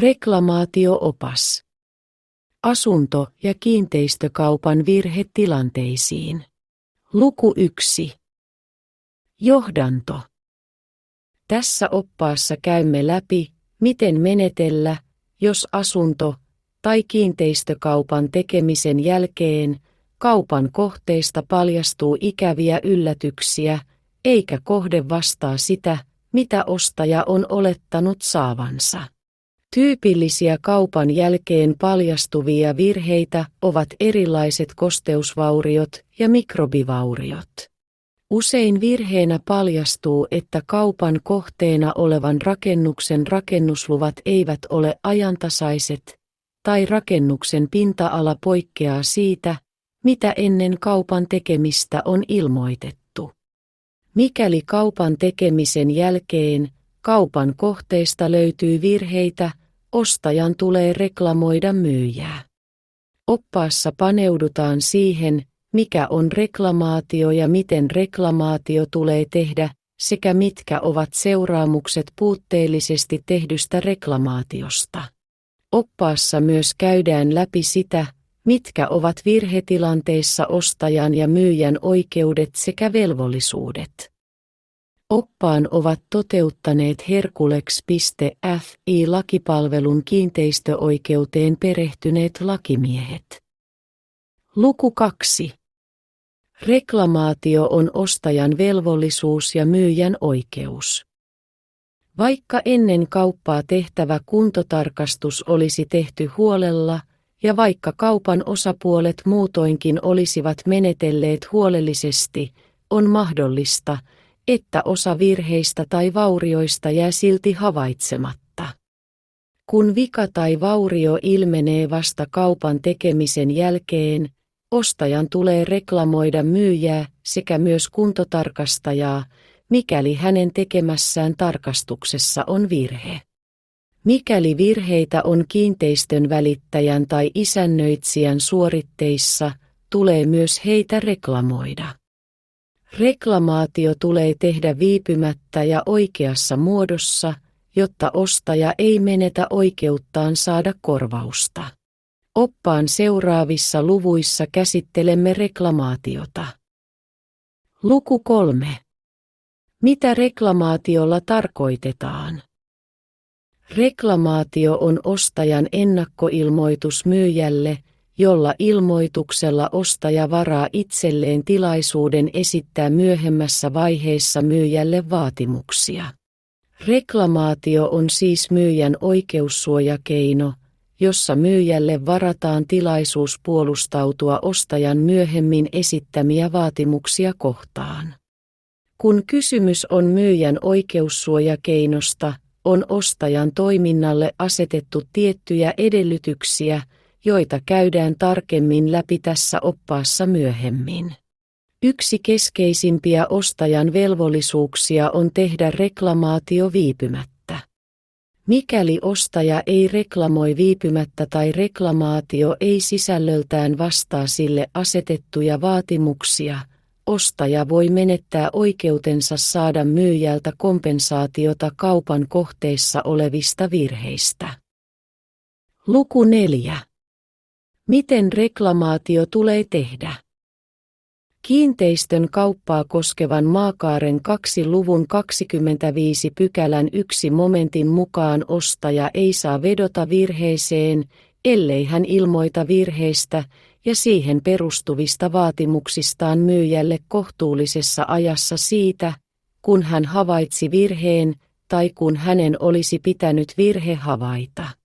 Reklamaatio-opas. Asunto- ja kiinteistökaupan virhetilanteisiin. Luku 1. Johdanto. Tässä oppaassa käymme läpi, miten menetellä, jos asunto- tai kiinteistökaupan tekemisen jälkeen kaupan kohteista paljastuu ikäviä yllätyksiä, eikä kohde vastaa sitä, mitä ostaja on olettanut saavansa. Tyypillisiä kaupan jälkeen paljastuvia virheitä ovat erilaiset kosteusvauriot ja mikrobivauriot. Usein virheenä paljastuu, että kaupan kohteena olevan rakennuksen rakennusluvat eivät ole ajantasaiset, tai rakennuksen pinta-ala poikkeaa siitä, mitä ennen kaupan tekemistä on ilmoitettu. Mikäli kaupan tekemisen jälkeen kaupan kohteesta löytyy virheitä, ostajan tulee reklamoida myyjää. Oppaassa paneudutaan siihen, mikä on reklamaatio ja miten reklamaatio tulee tehdä, sekä mitkä ovat seuraamukset puutteellisesti tehdystä reklamaatiosta. Oppaassa myös käydään läpi sitä, mitkä ovat virhetilanteissa ostajan ja myyjän oikeudet sekä velvollisuudet. Oppaan ovat toteuttaneet Herkulex.fi-lakipalvelun kiinteistöoikeuteen perehtyneet lakimiehet. Luku 2. Reklamaatio on ostajan velvollisuus ja myyjän oikeus. Vaikka ennen kauppaa tehtävä kuntotarkastus olisi tehty huolella, ja vaikka kaupan osapuolet muutoinkin olisivat menetelleet huolellisesti, on mahdollista, että osa virheistä tai vaurioista jää silti havaitsematta. Kun vika tai vaurio ilmenee vasta kaupan tekemisen jälkeen, ostajan tulee reklamoida myyjää sekä myös kuntotarkastajaa, mikäli hänen tekemässään tarkastuksessa on virhe. Mikäli virheitä on kiinteistön välittäjän tai isännöitsijän suoritteissa, tulee myös heitä reklamoida. Reklamaatio tulee tehdä viipymättä ja oikeassa muodossa, jotta ostaja ei menetä oikeuttaan saada korvausta. Oppaan seuraavissa luvuissa käsittelemme reklamaatiota. Luku 3. Mitä reklamaatiolla tarkoitetaan? Reklamaatio on ostajan ennakkoilmoitus myyjälle – jolla ilmoituksella ostaja varaa itselleen tilaisuuden esittää myöhemmässä vaiheessa myyjälle vaatimuksia. Reklamaatio on siis myyjän oikeussuojakeino, jossa myyjälle varataan tilaisuus puolustautua ostajan myöhemmin esittämiä vaatimuksia kohtaan. Kun kysymys on myyjän oikeussuojakeinosta, on ostajan toiminnalle asetettu tiettyjä edellytyksiä – joita käydään tarkemmin läpi tässä oppaassa myöhemmin. Yksi keskeisimpiä ostajan velvollisuuksia on tehdä reklamaatio viipymättä. Mikäli ostaja ei reklamoi viipymättä tai reklamaatio ei sisällöltään vastaa sille asetettuja vaatimuksia, ostaja voi menettää oikeutensa saada myyjältä kompensaatiota kaupan kohteissa olevista virheistä. Luku 4. Miten reklamaatio tulee tehdä? Kiinteistön kauppaa koskevan maakaaren 2 luvun 25 pykälän 1 momentin mukaan ostaja ei saa vedota virheeseen, ellei hän ilmoita virheestä ja siihen perustuvista vaatimuksistaan myyjälle kohtuullisessa ajassa siitä, kun hän havaitsi virheen tai kun hänen olisi pitänyt virhe havaita.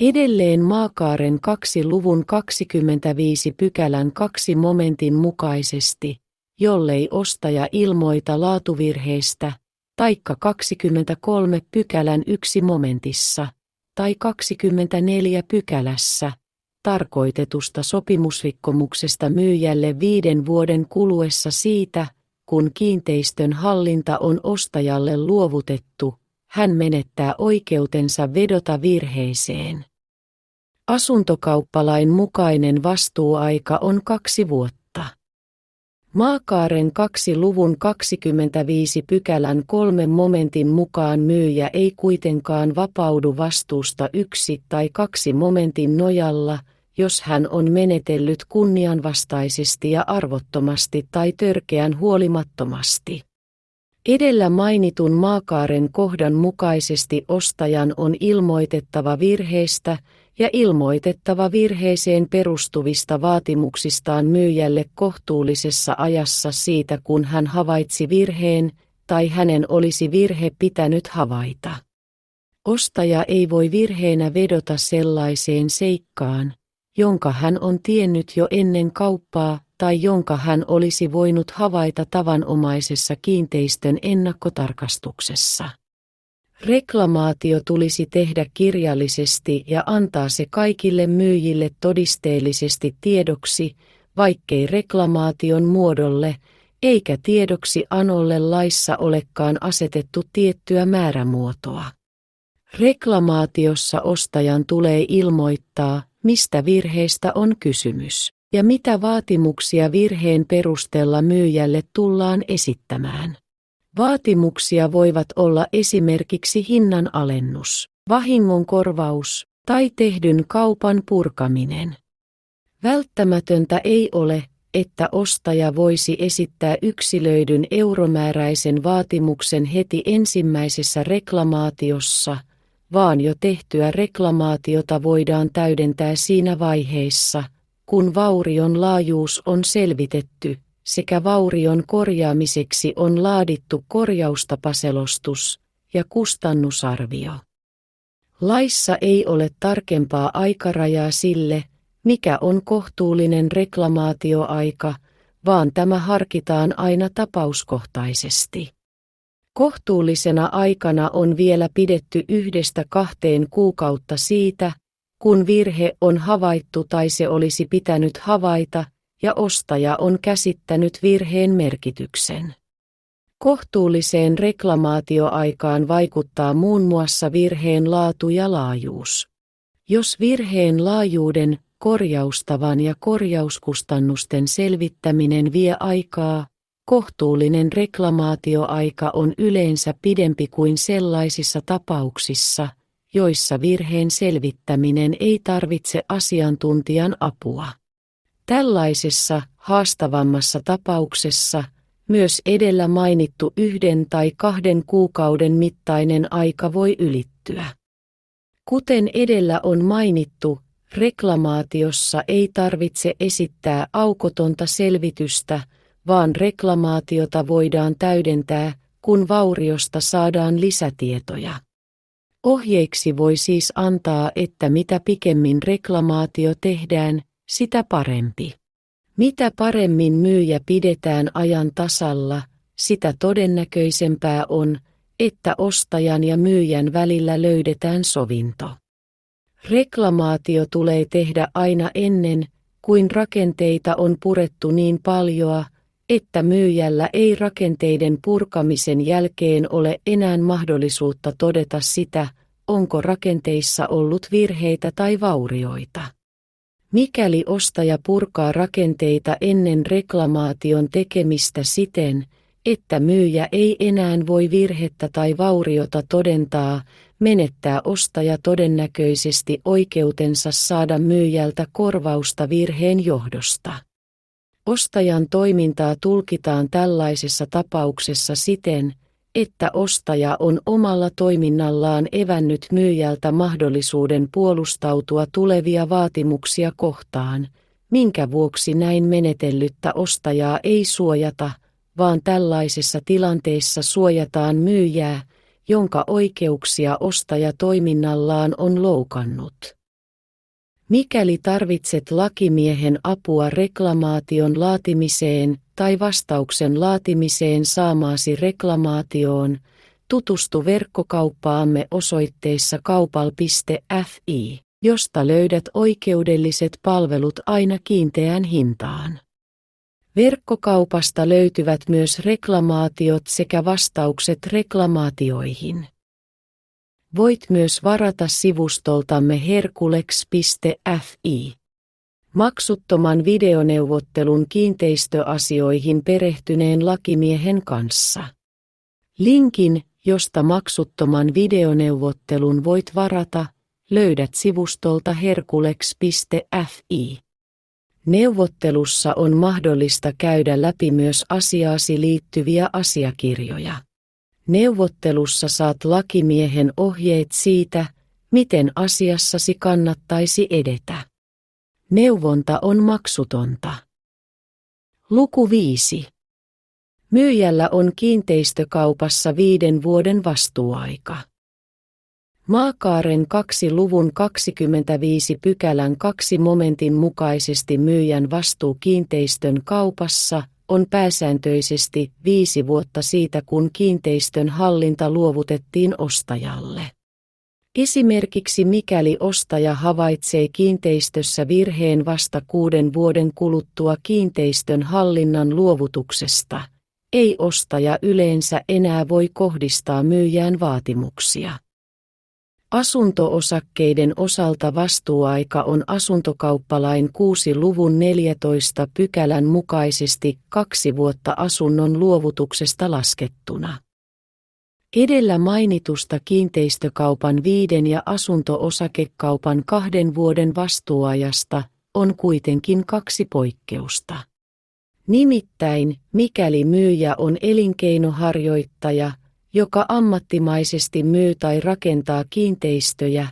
Edelleen maakaaren kaksi luvun 25 pykälän kaksi momentin mukaisesti, jollei ostaja ilmoita laatuvirheestä, taikka 23 pykälän yksi momentissa, tai 24 pykälässä, tarkoitetusta sopimusrikkomuksesta myyjälle viiden vuoden kuluessa siitä, kun kiinteistön hallinta on ostajalle luovutettu, hän menettää oikeutensa vedota virheeseen. Asuntokauppalain mukainen vastuuaika on kaksi vuotta. Maakaaren 2 luvun 25 pykälän kolmen momentin mukaan myyjä ei kuitenkaan vapaudu vastuusta yksi tai kaksi momentin nojalla, jos hän on menetellyt kunnianvastaisesti ja arvottomasti tai törkeän huolimattomasti. Edellä mainitun maakaaren kohdan mukaisesti ostajan on ilmoitettava virheistä ja ilmoitettava virheeseen perustuvista vaatimuksistaan myyjälle kohtuullisessa ajassa siitä kun hän havaitsi virheen tai hänen olisi virhe pitänyt havaita. Ostaja ei voi virheenä vedota sellaiseen seikkaan, jonka hän on tiennyt jo ennen kauppaa tai jonka hän olisi voinut havaita tavanomaisessa kiinteistön ennakkotarkastuksessa. Reklamaatio tulisi tehdä kirjallisesti ja antaa se kaikille myyjille todisteellisesti tiedoksi, vaikkei reklamaation muodolle eikä tiedoksi anolle laissa olekaan asetettu tiettyä määrämuotoa. Reklamaatiossa ostajan tulee ilmoittaa, mistä virheestä on kysymys ja mitä vaatimuksia virheen perusteella myyjälle tullaan esittämään. Vaatimuksia voivat olla esimerkiksi hinnan alennus, vahingon korvaus tai tehdyn kaupan purkaminen. Välttämätöntä ei ole, että ostaja voisi esittää yksilöidyn euromääräisen vaatimuksen heti ensimmäisessä reklamaatiossa, vaan jo tehtyä reklamaatiota voidaan täydentää siinä vaiheessa, kun vaurion laajuus on selvitetty, sekä vaurion korjaamiseksi on laadittu korjaustapaselostus ja kustannusarvio. Laissa ei ole tarkempaa aikarajaa sille, mikä on kohtuullinen reklamaatioaika, vaan tämä harkitaan aina tapauskohtaisesti. Kohtuullisena aikana on vielä pidetty yhdestä kahteen kuukautta siitä, kun virhe on havaittu tai se olisi pitänyt havaita, ja ostaja on käsittänyt virheen merkityksen. Kohtuulliseen reklamaatioaikaan vaikuttaa muun muassa virheen laatu ja laajuus. Jos virheen laajuuden, korjaustavan ja korjauskustannusten selvittäminen vie aikaa, kohtuullinen reklamaatioaika on yleensä pidempi kuin sellaisissa tapauksissa, joissa virheen selvittäminen ei tarvitse asiantuntijan apua. Tällaisessa haastavammassa tapauksessa myös edellä mainittu yhden tai kahden kuukauden mittainen aika voi ylittyä. Kuten edellä on mainittu, reklamaatiossa ei tarvitse esittää aukotonta selvitystä, vaan reklamaatiota voidaan täydentää, kun vauriosta saadaan lisätietoja. Ohjeiksi voi siis antaa, että mitä pikemmin reklamaatio tehdään, sitä parempi. Mitä paremmin myyjä pidetään ajan tasalla, sitä todennäköisempää on, että ostajan ja myyjän välillä löydetään sovinto. Reklamaatio tulee tehdä aina ennen, kuin rakenteita on purettu niin paljoa, että myyjällä ei rakenteiden purkamisen jälkeen ole enää mahdollisuutta todeta sitä, onko rakenteissa ollut virheitä tai vaurioita. Mikäli ostaja purkaa rakenteita ennen reklamaation tekemistä siten, että myyjä ei enää voi virhettä tai vauriota todentaa, menettää ostaja todennäköisesti oikeutensa saada myyjältä korvausta virheen johdosta. Ostajan toimintaa tulkitaan tällaisessa tapauksessa siten, että ostaja on omalla toiminnallaan evännyt myyjältä mahdollisuuden puolustautua tulevia vaatimuksia kohtaan, minkä vuoksi näin menetellyttä ostajaa ei suojata, vaan tällaisessa tilanteessa suojataan myyjää, jonka oikeuksia ostaja toiminnallaan on loukannut. Mikäli tarvitset lakimiehen apua reklamaation laatimiseen tai vastauksen laatimiseen saamaasi reklamaatioon, tutustu verkkokauppaamme osoitteessa kaupal.fi, josta löydät oikeudelliset palvelut aina kiinteään hintaan. Verkkokaupasta löytyvät myös reklamaatiot sekä vastaukset reklamaatioihin. Voit myös varata sivustoltamme herkulex.fi. Maksuttoman videoneuvottelun kiinteistöasioihin perehtyneen lakimiehen kanssa. Linkin, josta maksuttoman videoneuvottelun voit varata, löydät sivustolta herkulex.fi. Neuvottelussa on mahdollista käydä läpi myös asiaasi liittyviä asiakirjoja. Neuvottelussa saat lakimiehen ohjeet siitä, miten asiassasi kannattaisi edetä. Neuvonta on maksutonta. Luku 5. Myyjällä on kiinteistökaupassa viiden vuoden vastuuaika. Maakaaren 2 luvun 25 pykälän 2 momentin mukaisesti myyjän vastuu kiinteistön kaupassa on pääsääntöisesti viisi vuotta siitä, kun kiinteistön hallinta luovutettiin ostajalle. Esimerkiksi mikäli ostaja havaitsee kiinteistössä virheen vasta kuuden vuoden kuluttua kiinteistön hallinnan luovutuksesta, ei ostaja yleensä enää voi kohdistaa myyjään vaatimuksia. Asuntoosakkeiden osalta vastuuaika on asuntokauppalain 6 luvun 14 pykälän mukaisesti kaksi vuotta asunnon luovutuksesta laskettuna. Edellä mainitusta kiinteistökaupan viiden ja asunto-osakekaupan kahden vuoden vastuuajasta on kuitenkin kaksi poikkeusta. Nimittäin, mikäli myyjä on elinkeinoharjoittaja, joka ammattimaisesti myy tai rakentaa kiinteistöjä,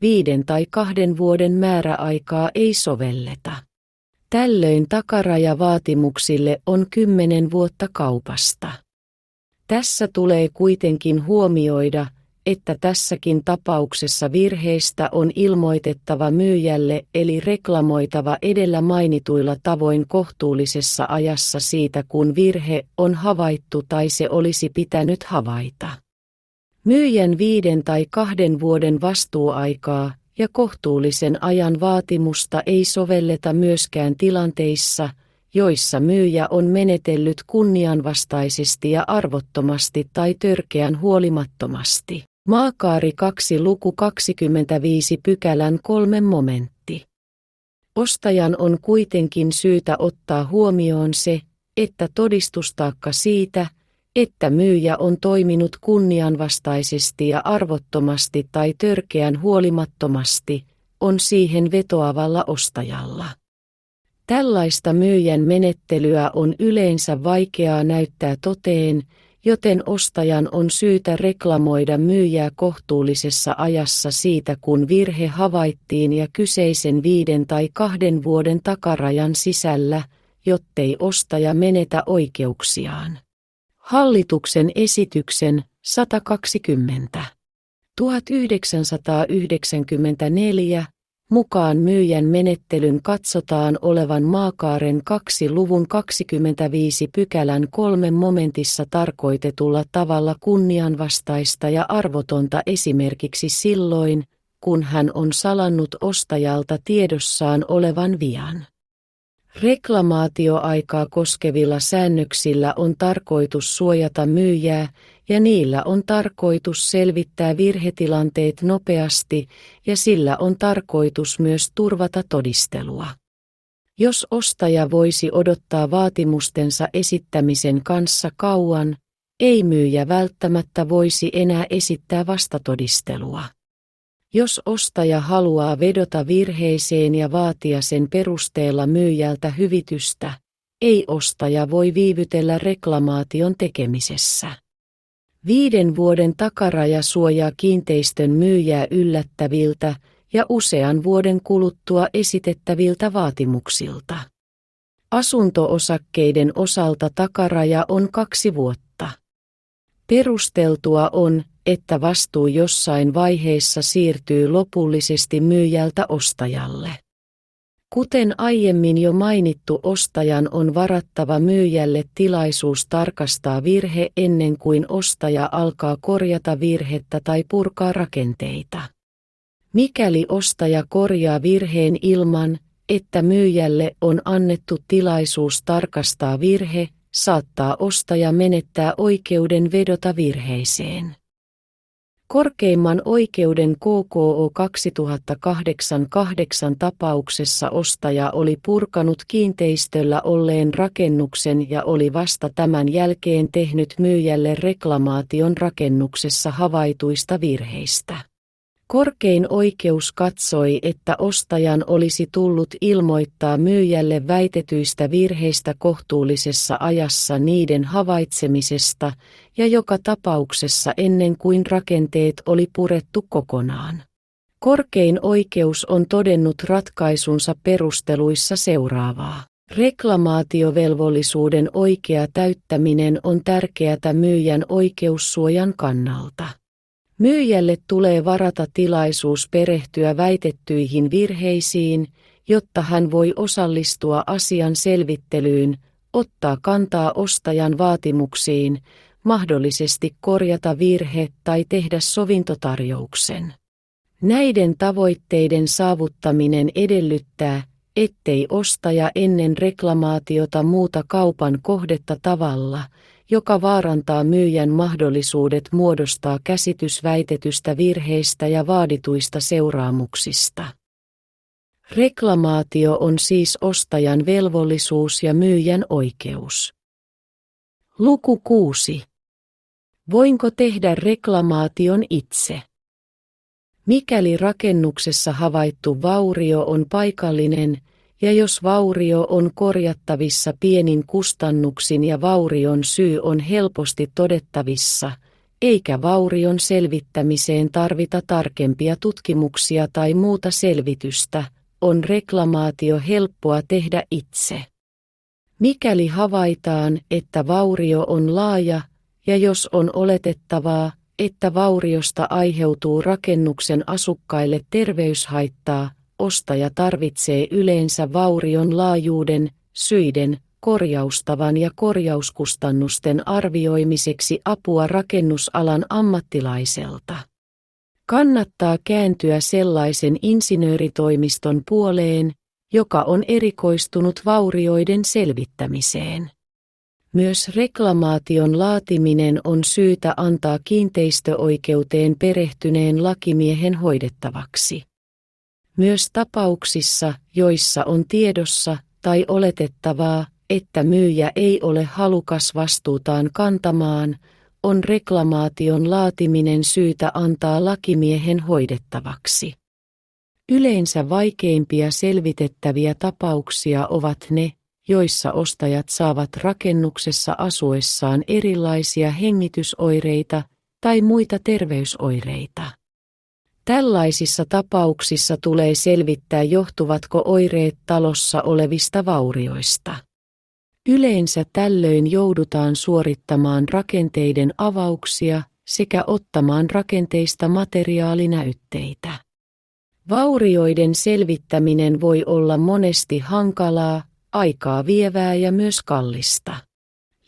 viiden tai kahden vuoden määräaikaa ei sovelleta. Tällöin takaraja vaatimuksille on kymmenen vuotta kaupasta. Tässä tulee kuitenkin huomioida, että tässäkin tapauksessa virheistä on ilmoitettava myyjälle eli reklamoitava edellä mainituilla tavoin kohtuullisessa ajassa siitä kun virhe on havaittu tai se olisi pitänyt havaita. Myyjän viiden tai kahden vuoden vastuuaikaa ja kohtuullisen ajan vaatimusta ei sovelleta myöskään tilanteissa, joissa myyjä on menetellyt kunnianvastaisesti ja arvottomasti tai törkeän huolimattomasti. Maakaari 2 luku 25 pykälän kolme momentti. Ostajan on kuitenkin syytä ottaa huomioon se, että todistustaakka siitä, että myyjä on toiminut kunnianvastaisesti ja arvottomasti tai törkeän huolimattomasti, on siihen vetoavalla ostajalla. Tällaista myyjän menettelyä on yleensä vaikeaa näyttää toteen, joten ostajan on syytä reklamoida myyjää kohtuullisessa ajassa siitä kun virhe havaittiin ja kyseisen viiden tai kahden vuoden takarajan sisällä, jottei ostaja menetä oikeuksiaan. Hallituksen esityksen 120 1994 mukaan myyjän menettelyn katsotaan olevan maakaaren 2 luvun 25 pykälän kolme momentissa tarkoitetulla tavalla kunnianvastaista ja arvotonta esimerkiksi silloin, kun hän on salannut ostajalta tiedossaan olevan vian. Reklamaatioaikaa koskevilla säännöksillä on tarkoitus suojata myyjää ja niillä on tarkoitus selvittää virhetilanteet nopeasti ja sillä on tarkoitus myös turvata todistelua. Jos ostaja voisi odottaa vaatimustensa esittämisen kanssa kauan, ei myyjä välttämättä voisi enää esittää vastatodistelua. Jos ostaja haluaa vedota virheeseen ja vaatia sen perusteella myyjältä hyvitystä, ei ostaja voi viivytellä reklamaation tekemisessä. Viiden vuoden takaraja suojaa kiinteistön myyjää yllättäviltä ja usean vuoden kuluttua esitettäviltä vaatimuksilta. Asuntoosakkeiden osalta takaraja on kaksi vuotta. Perusteltua on, että vastuu jossain vaiheessa siirtyy lopullisesti myyjältä ostajalle. Kuten aiemmin jo mainittu ostajan on varattava myyjälle tilaisuus tarkastaa virhe ennen kuin ostaja alkaa korjata virhettä tai purkaa rakenteita. Mikäli ostaja korjaa virheen ilman, että myyjälle on annettu tilaisuus tarkastaa virhe, saattaa ostaja menettää oikeuden vedota virheeseen. Korkeimman oikeuden KKO 2008 tapauksessa ostaja oli purkanut kiinteistöllä olleen rakennuksen ja oli vasta tämän jälkeen tehnyt myyjälle reklamaation rakennuksessa havaituista virheistä. Korkein oikeus katsoi, että ostajan olisi tullut ilmoittaa myyjälle väitetyistä virheistä kohtuullisessa ajassa niiden havaitsemisesta ja joka tapauksessa ennen kuin rakenteet oli purettu kokonaan. Korkein oikeus on todennut ratkaisunsa perusteluissa seuraavaa. Reklamaatiovelvollisuuden oikea täyttäminen on tärkeätä myyjän oikeussuojan kannalta. Myyjälle tulee varata tilaisuus perehtyä väitettyihin virheisiin, jotta hän voi osallistua asian selvittelyyn, ottaa kantaa ostajan vaatimuksiin, mahdollisesti korjata virhe tai tehdä sovintotarjouksen. Näiden tavoitteiden saavuttaminen edellyttää, ettei ostaja ennen reklamaatiota muuta kaupan kohdetta tavalla, joka vaarantaa myyjän mahdollisuudet muodostaa käsitys väitetystä virheistä ja vaadituista seuraamuksista. Reklamaatio on siis ostajan velvollisuus ja myyjän oikeus. Luku 6. Voinko tehdä reklamaation itse? Mikäli rakennuksessa havaittu vaurio on paikallinen, ja jos vaurio on korjattavissa pienin kustannuksin ja vaurion syy on helposti todettavissa, eikä vaurion selvittämiseen tarvita tarkempia tutkimuksia tai muuta selvitystä, on reklamaatio helppoa tehdä itse. Mikäli havaitaan, että vaurio on laaja, ja jos on oletettavaa, että vauriosta aiheutuu rakennuksen asukkaille terveyshaittaa, ostaja tarvitsee yleensä vaurion laajuuden, syiden, korjaustavan ja korjauskustannusten arvioimiseksi apua rakennusalan ammattilaiselta. Kannattaa kääntyä sellaisen insinööritoimiston puoleen, joka on erikoistunut vaurioiden selvittämiseen. Myös reklamaation laatiminen on syytä antaa kiinteistöoikeuteen perehtyneen lakimiehen hoidettavaksi. Myös tapauksissa, joissa on tiedossa tai oletettavaa, että myyjä ei ole halukas vastuutaan kantamaan, on reklamaation laatiminen syytä antaa lakimiehen hoidettavaksi. Yleensä vaikeimpia selvitettäviä tapauksia ovat ne, joissa ostajat saavat rakennuksessa asuessaan erilaisia hengitysoireita tai muita terveysoireita. Tällaisissa tapauksissa tulee selvittää johtuvatko oireet talossa olevista vaurioista. Yleensä tällöin joudutaan suorittamaan rakenteiden avauksia sekä ottamaan rakenteista materiaalinäytteitä. Vaurioiden selvittäminen voi olla monesti hankalaa, aikaa vievää ja myös kallista.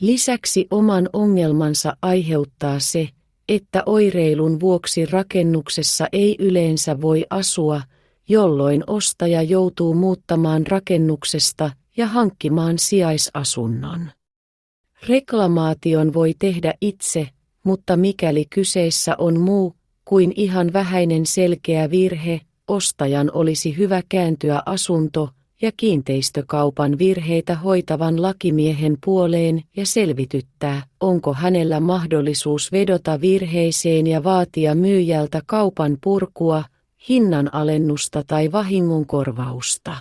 Lisäksi oman ongelmansa aiheuttaa se, että oireilun vuoksi rakennuksessa ei yleensä voi asua, jolloin ostaja joutuu muuttamaan rakennuksesta ja hankkimaan sijaisasunnon. Reklamaation voi tehdä itse, mutta mikäli kyseessä on muu kuin ihan vähäinen selkeä virhe, ostajan olisi hyvä kääntyä asunto- ja kiinteistökaupan virheitä hoitavan lakimiehen puoleen ja selvityttää, onko hänellä mahdollisuus vedota virheeseen ja vaatia myyjältä kaupan purkua, hinnan alennusta tai vahingonkorvausta.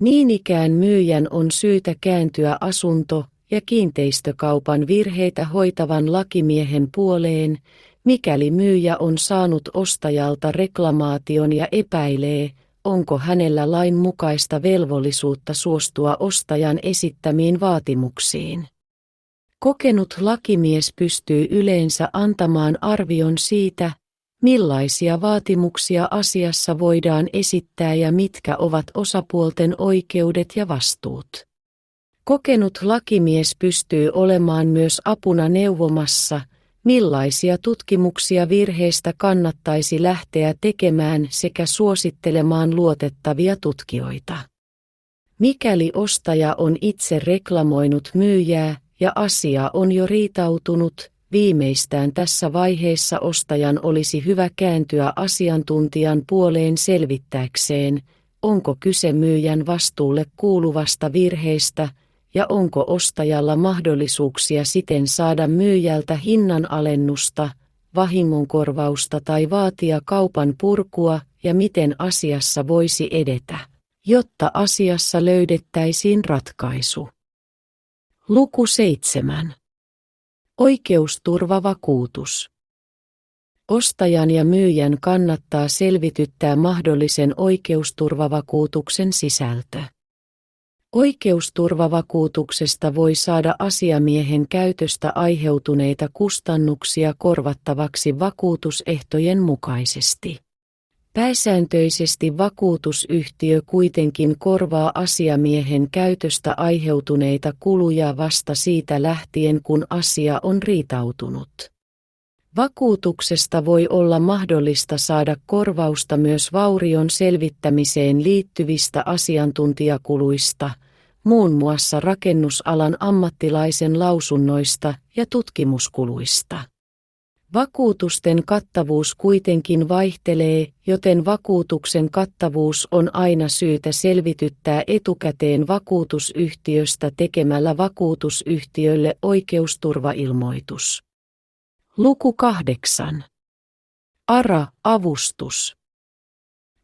Niin ikään myyjän on syytä kääntyä asunto- ja kiinteistökaupan virheitä hoitavan lakimiehen puoleen, mikäli myyjä on saanut ostajalta reklamaation ja epäilee, onko hänellä lain mukaista velvollisuutta suostua ostajan esittämiin vaatimuksiin. Kokenut lakimies pystyy yleensä antamaan arvion siitä, millaisia vaatimuksia asiassa voidaan esittää ja mitkä ovat osapuolten oikeudet ja vastuut. Kokenut lakimies pystyy olemaan myös apuna neuvomassa – millaisia tutkimuksia virheistä kannattaisi lähteä tekemään sekä suosittelemaan luotettavia tutkijoita. Mikäli ostaja on itse reklamoinut myyjää ja asia on jo riitautunut, viimeistään tässä vaiheessa ostajan olisi hyvä kääntyä asiantuntijan puoleen selvittääkseen, onko kyse myyjän vastuulle kuuluvasta virheestä ja onko ostajalla mahdollisuuksia siten saada myyjältä hinnan alennusta, vahingonkorvausta tai vaatia kaupan purkua ja miten asiassa voisi edetä, jotta asiassa löydettäisiin ratkaisu. Luku 7. Oikeusturvavakuutus. Ostajan ja myyjän kannattaa selvityttää mahdollisen oikeusturvavakuutuksen sisältö. Oikeusturvavakuutuksesta voi saada asiamiehen käytöstä aiheutuneita kustannuksia korvattavaksi vakuutusehtojen mukaisesti. Pääsääntöisesti vakuutusyhtiö kuitenkin korvaa asiamiehen käytöstä aiheutuneita kuluja vasta siitä lähtien kun asia on riitautunut. Vakuutuksesta voi olla mahdollista saada korvausta myös vaurion selvittämiseen liittyvistä asiantuntijakuluista, muun muassa rakennusalan ammattilaisen lausunnoista ja tutkimuskuluista. Vakuutusten kattavuus kuitenkin vaihtelee, joten vakuutuksen kattavuus on aina syytä selvityttää etukäteen vakuutusyhtiöstä tekemällä vakuutusyhtiölle oikeusturvailmoitus. Luku 8. ARA-avustus.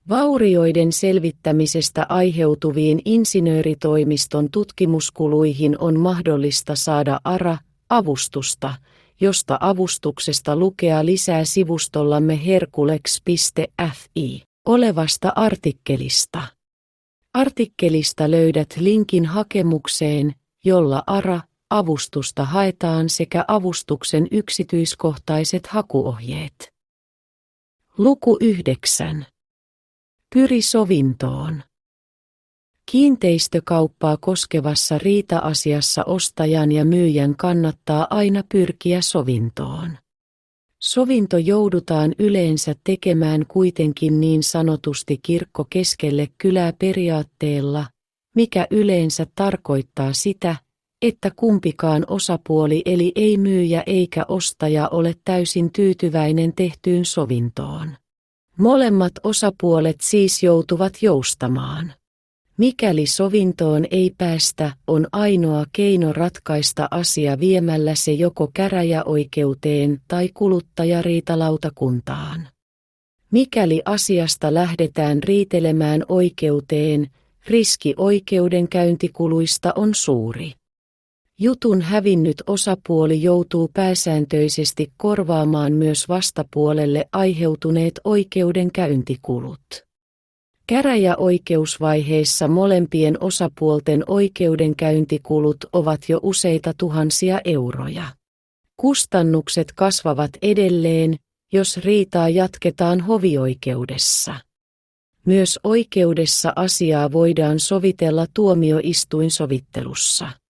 Vaurioiden selvittämisestä aiheutuviin insinööritoimiston tutkimuskuluihin on mahdollista saada ARA-avustusta – josta avustuksesta lukea lisää sivustollamme herkulex.fi olevasta artikkelista. Artikkelista löydät linkin hakemukseen, jolla ARA avustusta haetaan sekä avustuksen yksityiskohtaiset hakuohjeet. Luku 9. Pyri sovintoon. Kiinteistökauppaa koskevassa riita-asiassa ostajan ja myyjän kannattaa aina pyrkiä sovintoon. Sovinto joudutaan yleensä tekemään kuitenkin niin sanotusti kirkko keskelle kylää periaatteella, mikä yleensä tarkoittaa sitä, että kumpikaan osapuoli eli ei myyjä eikä ostaja ole täysin tyytyväinen tehtyyn sovintoon. Molemmat osapuolet siis joutuvat joustamaan. Mikäli sovintoon ei päästä, on ainoa keino ratkaista asia viemällä se joko käräjäoikeuteen tai kuluttajariitalautakuntaan. Mikäli asiasta lähdetään riitelemään oikeuteen, riski oikeudenkäyntikuluista on suuri. Jutun hävinnyt osapuoli joutuu pääsääntöisesti korvaamaan myös vastapuolelle aiheutuneet oikeudenkäyntikulut. Käräjäoikeusvaiheissa molempien osapuolten oikeudenkäyntikulut ovat jo useita tuhansia euroja. Kustannukset kasvavat edelleen, jos riitaa jatketaan hovioikeudessa. Myös oikeudessa asiaa voidaan sovitella tuomioistuinsovittelussa.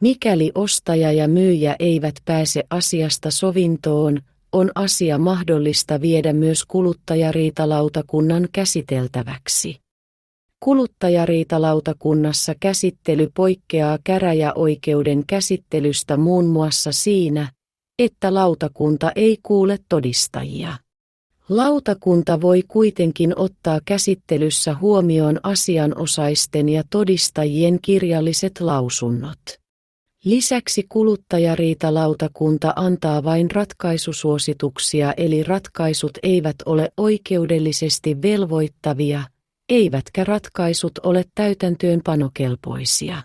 Mikäli ostaja ja myyjä eivät pääse asiasta sovintoon, on asia mahdollista viedä myös kuluttajariitalautakunnan käsiteltäväksi. Kuluttajariitalautakunnassa käsittely poikkeaa käräjäoikeuden käsittelystä muun muassa siinä, että lautakunta ei kuule todistajia. Lautakunta voi kuitenkin ottaa käsittelyssä huomioon asianosaisten ja todistajien kirjalliset lausunnot. Lisäksi kuluttajariitalautakunta antaa vain ratkaisusuosituksia eli ratkaisut eivät ole oikeudellisesti velvoittavia, eivätkä ratkaisut ole täytäntöönpanokelpoisia.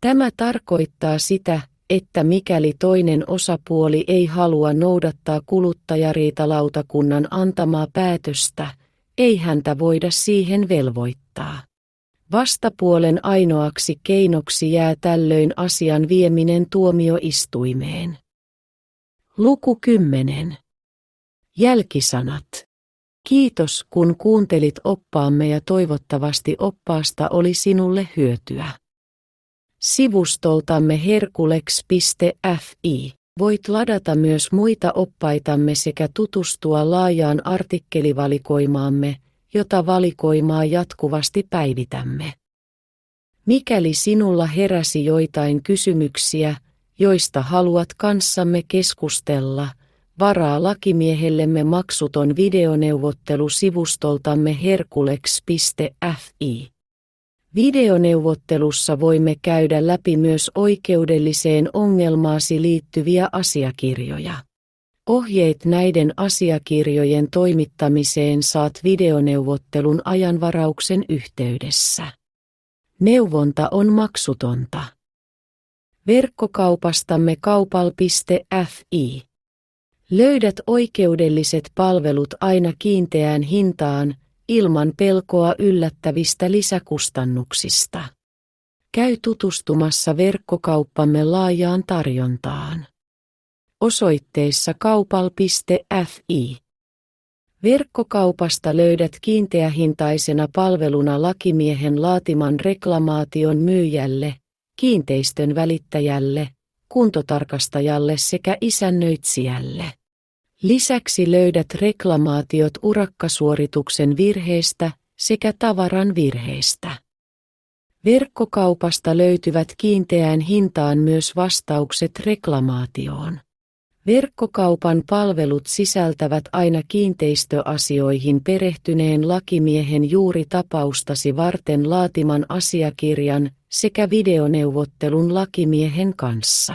Tämä tarkoittaa sitä, että mikäli toinen osapuoli ei halua noudattaa kuluttajariitalautakunnan antamaa päätöstä, ei häntä voida siihen velvoittaa. Vastapuolen ainoaksi keinoksi jää tällöin asian vieminen tuomioistuimeen. Luku 10. Jälkisanat. Kiitos kun kuuntelit oppaamme ja toivottavasti oppaasta oli sinulle hyötyä. Sivustoltamme herkulex.fi voit ladata myös muita oppaitamme sekä tutustua laajaan artikkelivalikoimaamme – jota valikoimaa jatkuvasti päivitämme. Mikäli sinulla heräsi joitain kysymyksiä, joista haluat kanssamme keskustella, varaa lakimiehellemme maksuton videoneuvottelu sivustoltamme herkulex.fi. Videoneuvottelussa voimme käydä läpi myös oikeudelliseen ongelmaasi liittyviä asiakirjoja. Ohjeet näiden asiakirjojen toimittamiseen saat videoneuvottelun ajanvarauksen yhteydessä. Neuvonta on maksutonta. Verkkokaupastamme kaupal.fi. Löydät oikeudelliset palvelut aina kiinteään hintaan, ilman pelkoa yllättävistä lisäkustannuksista. Käy tutustumassa verkkokauppamme laajaan tarjontaan. Osoitteissa kaupal.fi. Verkkokaupasta löydät kiinteähintaisena palveluna lakimiehen laatiman reklamaation myyjälle, kiinteistön välittäjälle, kuntotarkastajalle sekä isännöitsijälle. Lisäksi löydät reklamaatiot urakkasuorituksen virheestä sekä tavaran virheestä. Verkkokaupasta löytyvät kiinteään hintaan myös vastaukset reklamaatioon. Verkkokaupan palvelut sisältävät aina kiinteistöasioihin perehtyneen lakimiehen juuri tapaustasi varten laatiman asiakirjan sekä videoneuvottelun lakimiehen kanssa.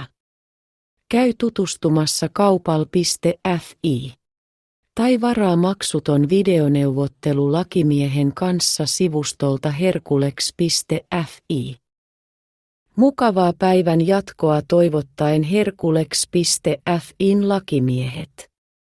Käy tutustumassa kaupal.fi tai varaa maksuton videoneuvottelu lakimiehen kanssa sivustolta herkulex.fi. Mukavaa päivän jatkoa toivottaen herkulex.fin lakimiehet.